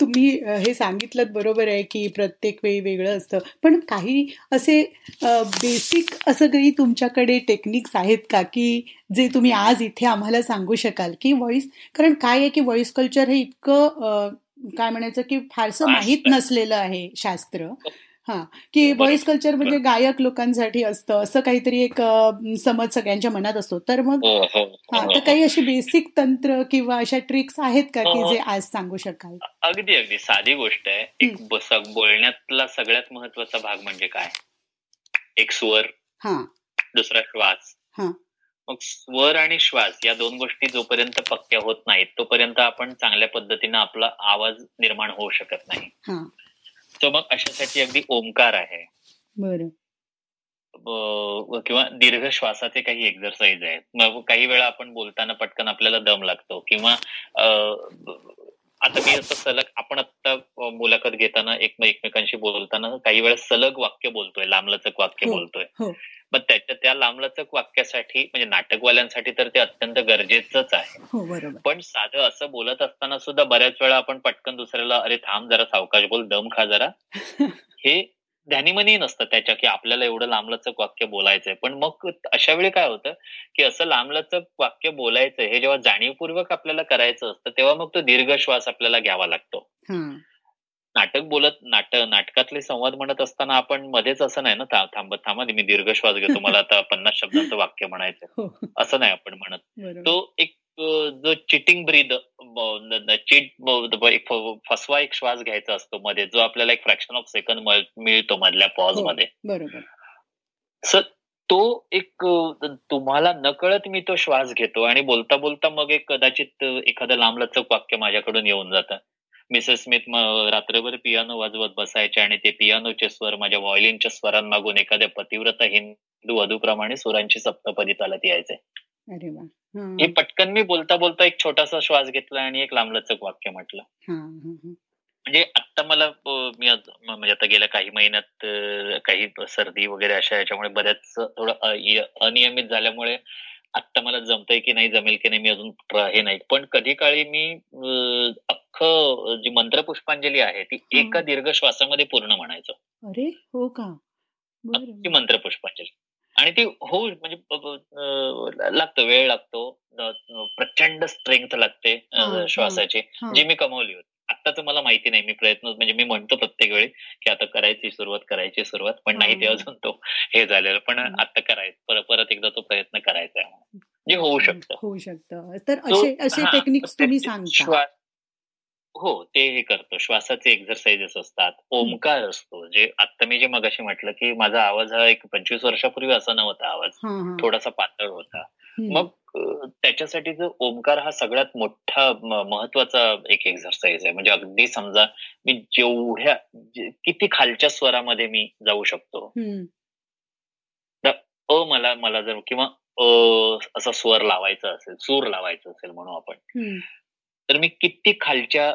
तुम्ही हे सांगितलं बरोबर आहे की प्रत्येक वेळी वेगळं असतं. पण काही असे बेसिक असं काही तुमच्याकडे टेक्निक्स आहेत का? की जे तुम्ही आज इथे आम्हाला सांगू शकाल? की व्हॉइस कारण काय आहे की व्हॉइस कल्चर हे इतकं काय म्हणायचं की फारसं माहीत. नसलेलं आहे शास्त्र. हा. की बरोबर. व्हॉइस कल्चर म्हणजे गायक लोकांसाठी असतं असं काहीतरी एक समज सगळ्यांच्या मनात असतो. तर मग हो हो. हा हो, तर हो. काही अशी बेसिक तंत्र किंवा अशा ट्रिक्स आहेत का की हो. जे आज सांगू शकाल? अगदी अगदी. साधी गोष्ट आहे. एक बस- बोलण्यातला सगळ्यात महत्त्वाचा भाग म्हणजे काय? एक स्वर हा. दुसरा श्वास. हा. मग स्वर आणि श्वास या दोन गोष्टी जोपर्यंत पक्क्या होत नाहीत तोपर्यंत आपण चांगल्या पद्धतीनं आपला आवाज निर्माण होऊ शकत नाही. हा. तर मग अशासाठी अगदी ओंकार आहे. बरं. किंवा दीर्घ श्वासाचे काही एक्झरसाइज आहेत. मग काही वेळा आपण बोलताना पटकन आपल्याला दम लागतो किंवा आता मी असं सलग आपण आता मुलाखत घेताना एक एकमेकांशी बोलताना काही वेळा सलग वाक्य बोलतोय लांबलचक वाक्य हो, बोलतोय. हो. मग त्याच्या त्या लांबलचक वाक्यासाठी म्हणजे नाटकवाल्यांसाठी तर ते अत्यंत गरजेचंच आहे. हो पण साधं असं बोलत असताना सुद्धा बऱ्याच वेळा आपण पटकन दुसऱ्याला अरे थांब जरा सावकाश बोल दम खा जरा. हे ध्यानीमनी नसतं त्याच्या की आपल्याला एवढं लांबलचक वाक्य बोलायचंय. पण मग अशा वेळी काय होतं की असं लांबलचक वाक्य बोलायचं हे जेव्हा जाणीवपूर्वक आपल्याला करायचं असतं तेव्हा मग तो दीर्घ श्वास आपल्याला घ्यावा लागतो. हा. नाटक बोलत नाट नाटकातले संवाद म्हणत असताना आपण मध्येच असं नाही ना थांबत थांबा मी दीर्घ श्वास घेतो मला आता पन्नास शब्दांचं वाक्य म्हणायचं हो. असं नाही आपण म्हणत. तो एक जो चिटिंग ब्रीद चिट एक फसवा एक श्वास घ्यायचा असतो मध्ये जो आपल्याला एक फ्रॅक्शन ऑफ सेकंड मिळतो मधल्या पॉज हो. मध्ये. बरोबर. सर तो एक तुम्हाला नकळत मी तो श्वास घेतो आणि बोलता बोलता मग एक कदाचित एखादं लांबलचक वाक्य माझ्याकडून येऊन जातं. मिसेस स्मिथ रात्रभर पियानो वाजवत बसायचे आणि ते पियानोचे स्वर माझ्या व्हायोलिनच्या स्वरांमागून एखाद्या पतिव्रता हिंदू वधूप्रमाणे सुरांची सप्तपदी चालत यायचे. अरे वा. हा. पटकन मी बोलता बोलता एक छोटासा श्वास घेतला आणि एक लांबलचक वाक्य म्हटलं. म्हणजे आता मला मी म्हणजे आता गेल्या काही महिन्यात काही सर्दी वगैरे अशा याच्यामुळे बऱ्याच थोडं अनियमित झाल्यामुळे आता मला जमतंय की नाही जमेल की नाही मी अजून हे नाही. पण कधी काळी मी अख्खं जी मंत्रपुष्पांजली आहे ती. एका दीर्घ श्वासामध्ये पूर्ण म्हणायचो. अरे हो का? मंत्रपुष्पांजली. आणि ती हो म्हणजे लागतो वेळ लागतो प्रचंड स्ट्रेंथ लागते. श्वासाची. जी मी कमावली होती आत्ताच मला माहिती नाही मी प्रयत्न म्हणजे मी म्हणतो प्रत्येक वेळी की आता करायची सुरुवात करायची सुरुवात पण नाही ते. अजून तो हे झालेलं पण. आता करायचं परत परत एकदा तो प्रयत्न करायचा आहे जे होऊ शकतं होऊ शकतं तर असे असे टेक्निक्स तुम्ही सांगता श्वास हो ते हे करतो. श्वासाचे एक्झरसाइजेस असतात. ओमकार असतो. जे आता मी जे मगाशी म्हटलं की माझा आवाज हा एक पंचवीस वर्षापूर्वी असा नव्हता आवाज. हा हा. थोडासा पातळ होता. मग अ, त्याच्यासाठी जो ओंकार हा सगळ्यात मोठा म- महत्त्वाचा एक एक्झरसाइज आहे. म्हणजे अगदी समजा मी जेवढ्या जे- किती खालच्या स्वरामध्ये मी जाऊ शकतो. हम्म. अ मला मला जर किंवा अ असा स्वर लावायचा असेल सूर लावायचा असेल म्हणू आपण. तर मी किती खालच्या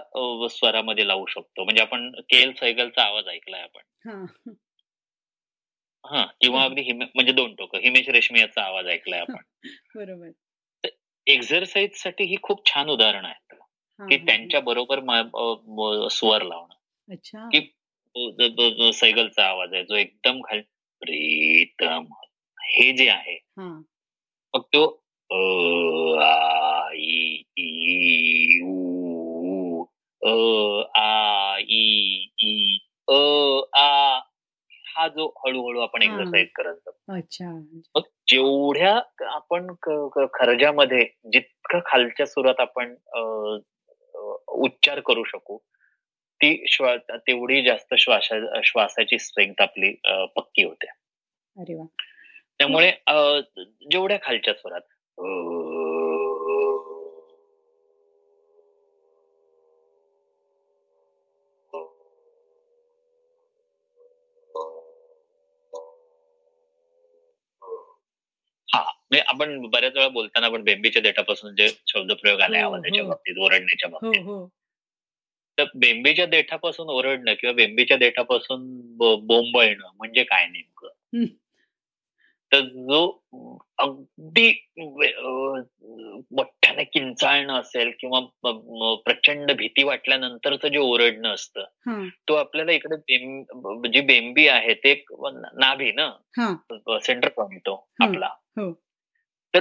स्वरामध्ये लावू शकतो? म्हणजे आपण के एल सैगलचा आवाज ऐकलाय आपण. हा. हा किंवा अगदी हिमे म्हणजे दोन टोकं हिमेश रेशमी याचा आवाज ऐकलाय आपण. बरोबर. एक्झरसाइजसाठी ही खूप छान उदाहरणं आहेत. की त्यांच्या बरोबर स्वर लावणं. अच्छा. की सैगलचा आवाज आहे जो एकदम खाली प्रीतम हे जे आहे मग तो ई, उ, उ, अ, आ, ई, अ, आ, जो हळूहळू आपण हा. एक्सरसाइज करत जातो. अच्छा मग जेवढ्या आपण खर्जामध्ये जितकं खालच्या सुरात आपण उच्चार करू शकू ती श्वास तेवढी जास्त श्वासा श्वासाची स्ट्रेंथ आपली पक्की होते. अरे वा. त्यामुळे जेवढ्या खालच्या स्वरात हा म्हणजे आपण बऱ्याच वेळा बोलताना आपण बेंबीच्या देठापासून जे शब्दप्रयोग आले हो, आवाजाच्या हो. बाबतीत ओरडण्याच्या हो बाबतीत तर बेंबीच्या देठापासून ओरडणं किंवा बेंबीच्या देठापासून बोंबळणं म्हणजे काय नेमकं. तर जो अगदी मोठ्याने किंचाळणं असेल किंवा प्रचंड भीती वाटल्यानंतरचं जे ओरडणं असतं तो आपल्याला इकडे जी बेंबी आहे ते एक नाभी ना? हा. सेंटर पॉइंट तो. आपला. हो. तर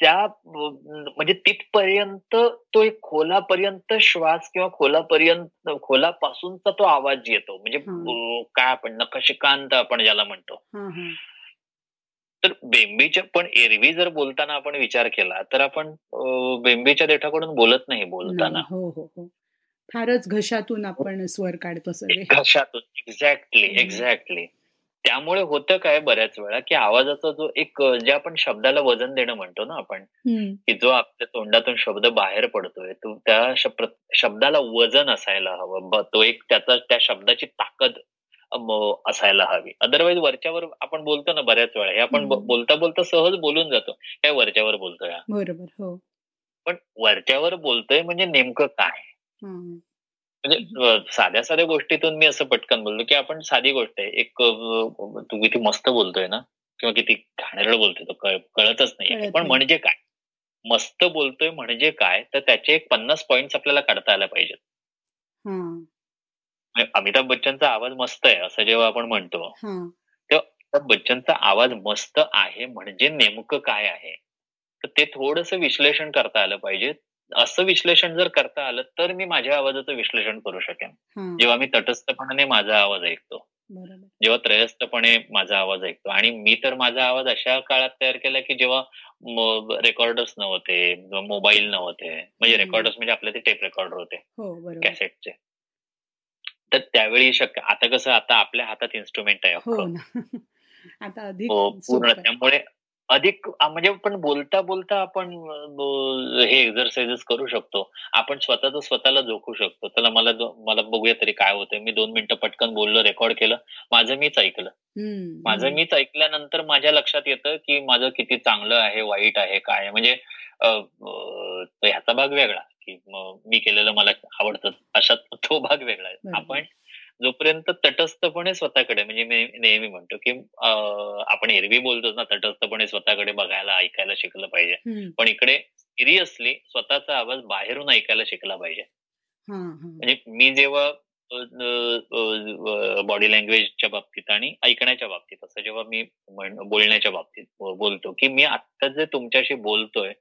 त्या म्हणजे तिथपर्यंत तो एक खोलापर्यंत श्वास किंवा खोलापर्यंत खोलापासूनचा तो आवाज येतो. म्हणजे काय आपण नखशिकांत आपण ज्याला म्हणतो. तर बेंबीच्या पण एरवी जर बोलताना आपण विचार केला तर आपण बेंबीच्या देठाकडून बोलत नाही बोलताना. हो हो हो. फारच घशातून आपण स्वर काढतो सगळे. घशातून एक्झॅक्टली. एक्झॅक्टली त्यामुळे होतं काय बऱ्याच वेळा की आवाजाचा जो एक जे आपण शब्दाला वजन देणं म्हणतो ना आपण की जो आपल्या तोंडातून शब्द बाहेर पडतोय तो त्या शब्द शब्दाला वजन असायला हवं. तो एक त्याचा त्या शब्दाची ताकद असायला हवी. अदरवाईज वरच्यावर आपण बोलतो ना बऱ्याच वेळा हे आपण. बोलता बोलता सहज बोलून जातो. काय वरच्यावर बोलतोय. बरोबर हो. पण वरच्यावर बोलतोय म्हणजे नेमकं काय? म्हणजे साध्या साध्या गोष्टीतून मी असं पटकन बोललो की आपण साधी गोष्ट आहे. एक तू किती मस्त बोलतोय ना? किंवा किती घाणेरडं बोलतोय तो कळ- कळतच नाही पण. म्हणजे काय? मस्त बोलतोय म्हणजे काय? तर त्याचे एक पन्नास पॉइंट आपल्याला काढता आला पाहिजेत. अमिताभ बच्चनचा आवाज मस्त आहे असं जेव्हा आपण म्हणतो. हा. अमिताभ बच्चनचा आवाज मस्त आहे म्हणजे नेमकं काय आहे? तर ते थोडंसं विश्लेषण करता आलं पाहिजे. असं विश्लेषण जर करता आलं तर मी माझ्या आवाजाचं विश्लेषण करू शकेन. हा. जेव्हा मी तटस्थपणाने माझा आवाज ऐकतो. जेव्हा त्रयस्थपणे माझा आवाज ऐकतो. आणि मी तर माझा आवाज अशा काळात तयार केला की जेव्हा रेकॉर्डर्स नव्हते मोबाईल नव्हते म्हणजे. रेकॉर्डर्स म्हणजे आपले ते टेप रेकॉर्डर होते. हो कॅसेटचे तर त्यावेळी शक्य आता कसं आता आपल्या हातात इन्स्ट्रुमेंट आहे हो अख्खं. ना आता अधिक हो, सोपं पूर्ण आहे. त्यामुळे अधिक म्हणजे पण बोलता बोलता आपण हे एक्झरसाइजेस करू शकतो. आपण स्वतःच स्वतःला जोखू शकतो. त्याला मला मला बघूया तरी काय होतंय. मी दोन मिनिटं पटकन बोललो रेकॉर्ड केलं. माझं मीच ऐकलं. माझं. मीच ऐकल्यानंतर माझ्या लक्षात येतं की माझं किती चांगलं आहे वाईट आहे काय आहे. म्हणजे ह्याचा भाग वेगळा की म- केलेलं मला आवडतं. अशा तो भाग वेगळा आहे. आपण जोपर्यंत तटस्थपणे स्वतःकडे म्हणजे मी नेहमी म्हणतो की आपण एरवी बोलतो ना तटस्थपणे स्वतःकडे बघायला ऐकायला शिकलं पाहिजे. पण इकडे सिरियसली स्वतःचा आवाज बाहेरून ऐकायला शिकला पाहिजे. म्हणजे मी जेव्हा बॉडी लँग्वेजच्या बाबतीत आणि ऐकण्याच्या बाबतीत असं जेव्हा मी बोलण्याच्या बाबतीत बोलतो की मी आता जे तुमच्याशी बोलतोय.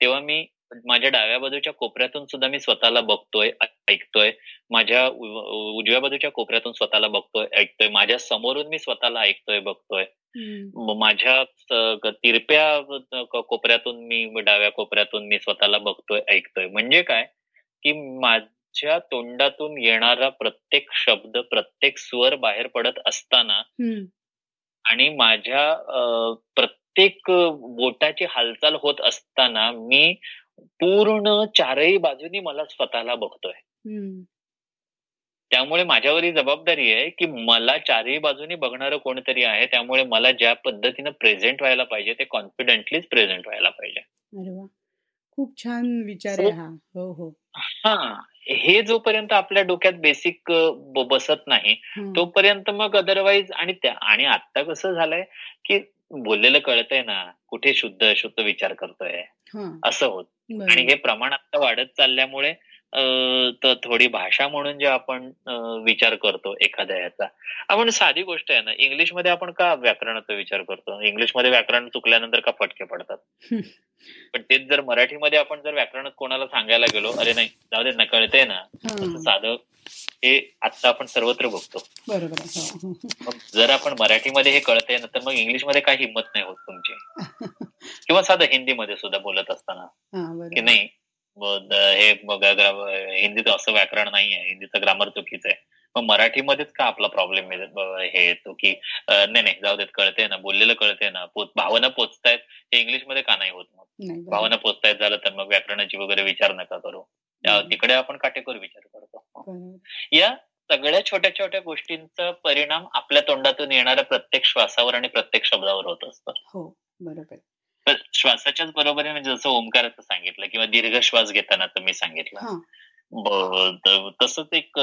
तेव्हा मी माझ्या डाव्या बाजूच्या कोपऱ्यातून सुद्धा मी स्वतःला बघतोय ऐकतोय. माझ्या उजव्या बाजूच्या कोपऱ्यातून स्वतःला बघतोय ऐकतोय. माझ्या समोरून मी स्वतःला ऐकतोय बघतोय. माझ्या तिरप्या कोपऱ्यातून मी डाव्या कोपऱ्यातून मी स्वतःला बघतोय ऐकतोय. म्हणजे काय? की माझ्या तोंडातून येणारा प्रत्येक शब्द प्रत्येक स्वर बाहेर पडत असताना. आणि माझ्या प्रत्येक बोटाची हालचाल होत असताना मी पूर्ण चारही बाजूनी मला स्वतःला बघतोय. त्यामुळे माझ्यावर ही जबाबदारी आहे की मला चारही बाजूनी बघणारं कोणतरी आहे त्यामुळे मला ज्या पद्धतीनं प्रेझेंट व्हायला पाहिजे ते कॉन्फिडेंटलीच प्रेझेंट व्हायला पाहिजे. खूप छान विचार आहे हा. हो हो. हा. हे जोपर्यंत आपल्या डोक्यात बेसिक बसत नाही. तोपर्यंत मग अदरवाईज आणि त्या आणि आता कसं झालंय की बोललेलं कळतंय ना कुठे शुद्ध अशुद्ध विचार करतोय. हा. असं होत. आणि हे प्रमाण आता वाढत चालल्यामुळे तर थोडी भाषा म्हणून जे आपण विचार करतो एखाद्या ह्याचा आपण साधी गोष्ट आहे ना इंग्लिशमध्ये आपण का व्याकरणाचा विचार करतो? इंग्लिशमध्ये व्याकरण चुकल्यानंतर का फटके पडतात. पण तेच जर मराठीमध्ये आपण जर व्याकरण कोणाला सांगायला गेलो अरे नाही जाऊ दे ना. कळतंय ना साधं हे आता आपण सर्वत्र बघतो. बरोबर. हो. मग जर आपण मराठीमध्ये हे कळतंय ना तर मग इंग्लिशमध्ये काही हिंमत नाही होत तुमची? किंवा साधं हिंदीमध्ये सुद्धा बोलत असताना. की नाही हे हिंदीत असं व्याकरण नाहीये हिंदीचं ग्रामर चुकीचं आहे. मग मराठीमध्येच का आपला प्रॉब्लेम हे येतो की नाही नाही जाऊ देत कळते ना बोललेलं कळते ना. पोच भावना पोचतायत हे इंग्लिशमध्ये का नाही होत मग. भावना पोचतायत झालं तर मग व्याकरणाची वगैरे विचार नका करू. तिकडे आपण काटेकोर विचार करतो. या सगळ्या छोट्या छोट्या गोष्टींचा परिणाम आपल्या तोंडातून येणाऱ्या प्रत्येक श्वासावर आणि प्रत्येक शब्दावर होत असतात हो बरोबर. तर श्वासाच्याच बरोबरीने जसं ओंकाराचं सांगितलं किंवा दीर्घ श्वास घेताना तुम्ही सांगितलं. तसंच एक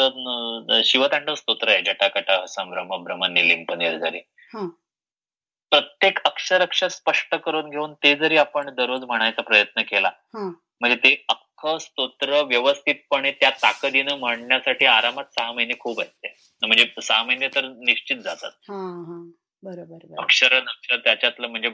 शिवतांडव स्तोत्र आहे जटाकटा संभ्रम भ्रम निलिंप निर्जरी. हा. प्रत्येक अक्षर अक्षर स्पष्ट करून घेऊन ते जरी आपण दररोज म्हणायचा प्रयत्न केला. म्हणजे ते अख्खं स्तोत्र व्यवस्थितपणे त्या ताकदीनं म्हणण्यासाठी आरामात सहा महिने खूप आहेत म्हणजे सहा महिने तर निश्चित जातात. अक्षर अक्षर त्याच्यातलं म्हणजे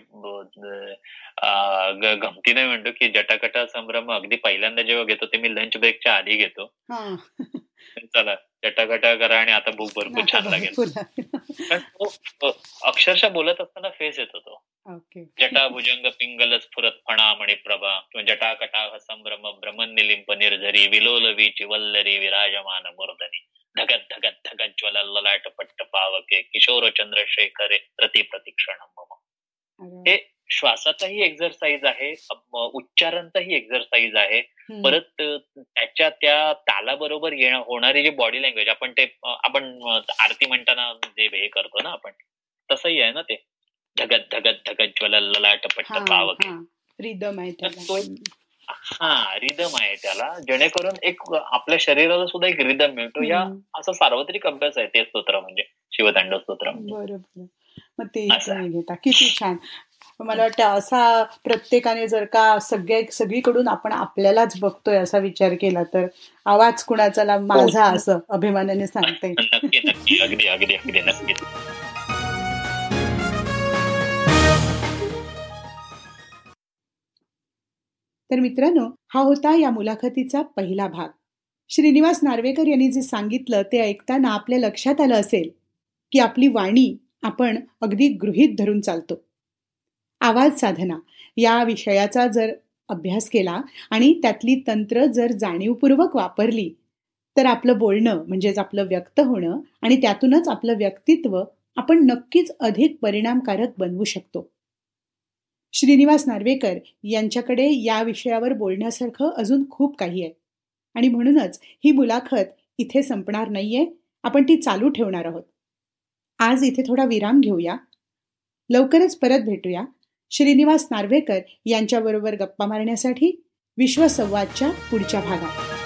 गमतीने म्हणतो की जटाकटा संभ्रम अगदी पहिल्यांदा जेव्हा घेतो ते मी लंच ब्रेकच्या आधी घेतो. हा. चला जटाकटा करा आणि आता भूक भरपूर छान लागेल. तो अक्षरशः बोलत असताना फेस येतो तो जटा भुजंग पिंगल स्फुरत फणा मणिप्रभा किंवा जटा कटाह संभ्रम भ्रमण निलिंप निर्झरी विलोलवी चिवल्लरी विराजमान मूर्धनी. धगत धगत धगत ज्वल ललाट पट्ट पावके किशोर चंद्रशेखरे प्रति प्रतिक्षण मम. हे श्वासाचाही एक्झरसाइज आहे उच्चारांचाही एक्झरसाइज आहे. परत त्याच्या त्या तालाबरोबर येणं होणारी जी बॉडी लँग्वेज आपण ते आपण आरती म्हणताना जे हे करतो ना आपण तसंही आहे ना ते. धगत धगत धगत ज्वल ललाट पट्ट पावके हा. रिदम आहे. हा रिदम आहे त्याला. जेणेकरून एक आपल्या शरीराला सुद्धा एक रिदम मिळतो. या. असा सार्वत्रिक अभ्यास आहे ते स्तोत्र म्हणजे शिवतांडव स्तोत्र म्हणजे. बरोबर. मग ते घेता. किती छान. मला वाटतं असा प्रत्येकाने जर का सगळे सगळीकडून आपण आपल्यालाच बघतोय असा विचार केला तर आवाज कुणाचा ला माझा हो. असं अभिमानाने सांगते. नक्की नक्की. अगदी अगदी अगदी नक्की. तर मित्रांनो हा होता या मुलाखतीचा पहिला भाग. श्रीनिवास नार्वेकर यांनी जे सांगितलं ते ऐकताना आपल्या लक्षात आलं असेल की आपली वाणी आपण अगदी गृहीत धरून चालतो. आवाज साधना या विषयाचा जर अभ्यास केला आणि त्यातली तंत्र जर जाणीवपूर्वक वापरली तर आपलं बोलणं म्हणजेच आपलं व्यक्त होणं आणि त्यातूनच आपलं व्यक्तित्व आपण नक्कीच अधिक परिणामकारक बनवू शकतो. श्रीनिवास नार्वेकर यांच्याकडे या विषयावर बोलण्यासारखं अजून खूप काही आहे. आणि म्हणूनच ही मुलाखत इथे संपणार नाहीये आपण ती चालू ठेवणार आहोत. आज इथे थोडा विराम घेऊया. लवकरच परत भेटूया. श्रीनिवास नार्वेकर यांच्याबरोबर गप्पा मारण्यासाठी विश्वसंवादच्या पुढच्या भागात.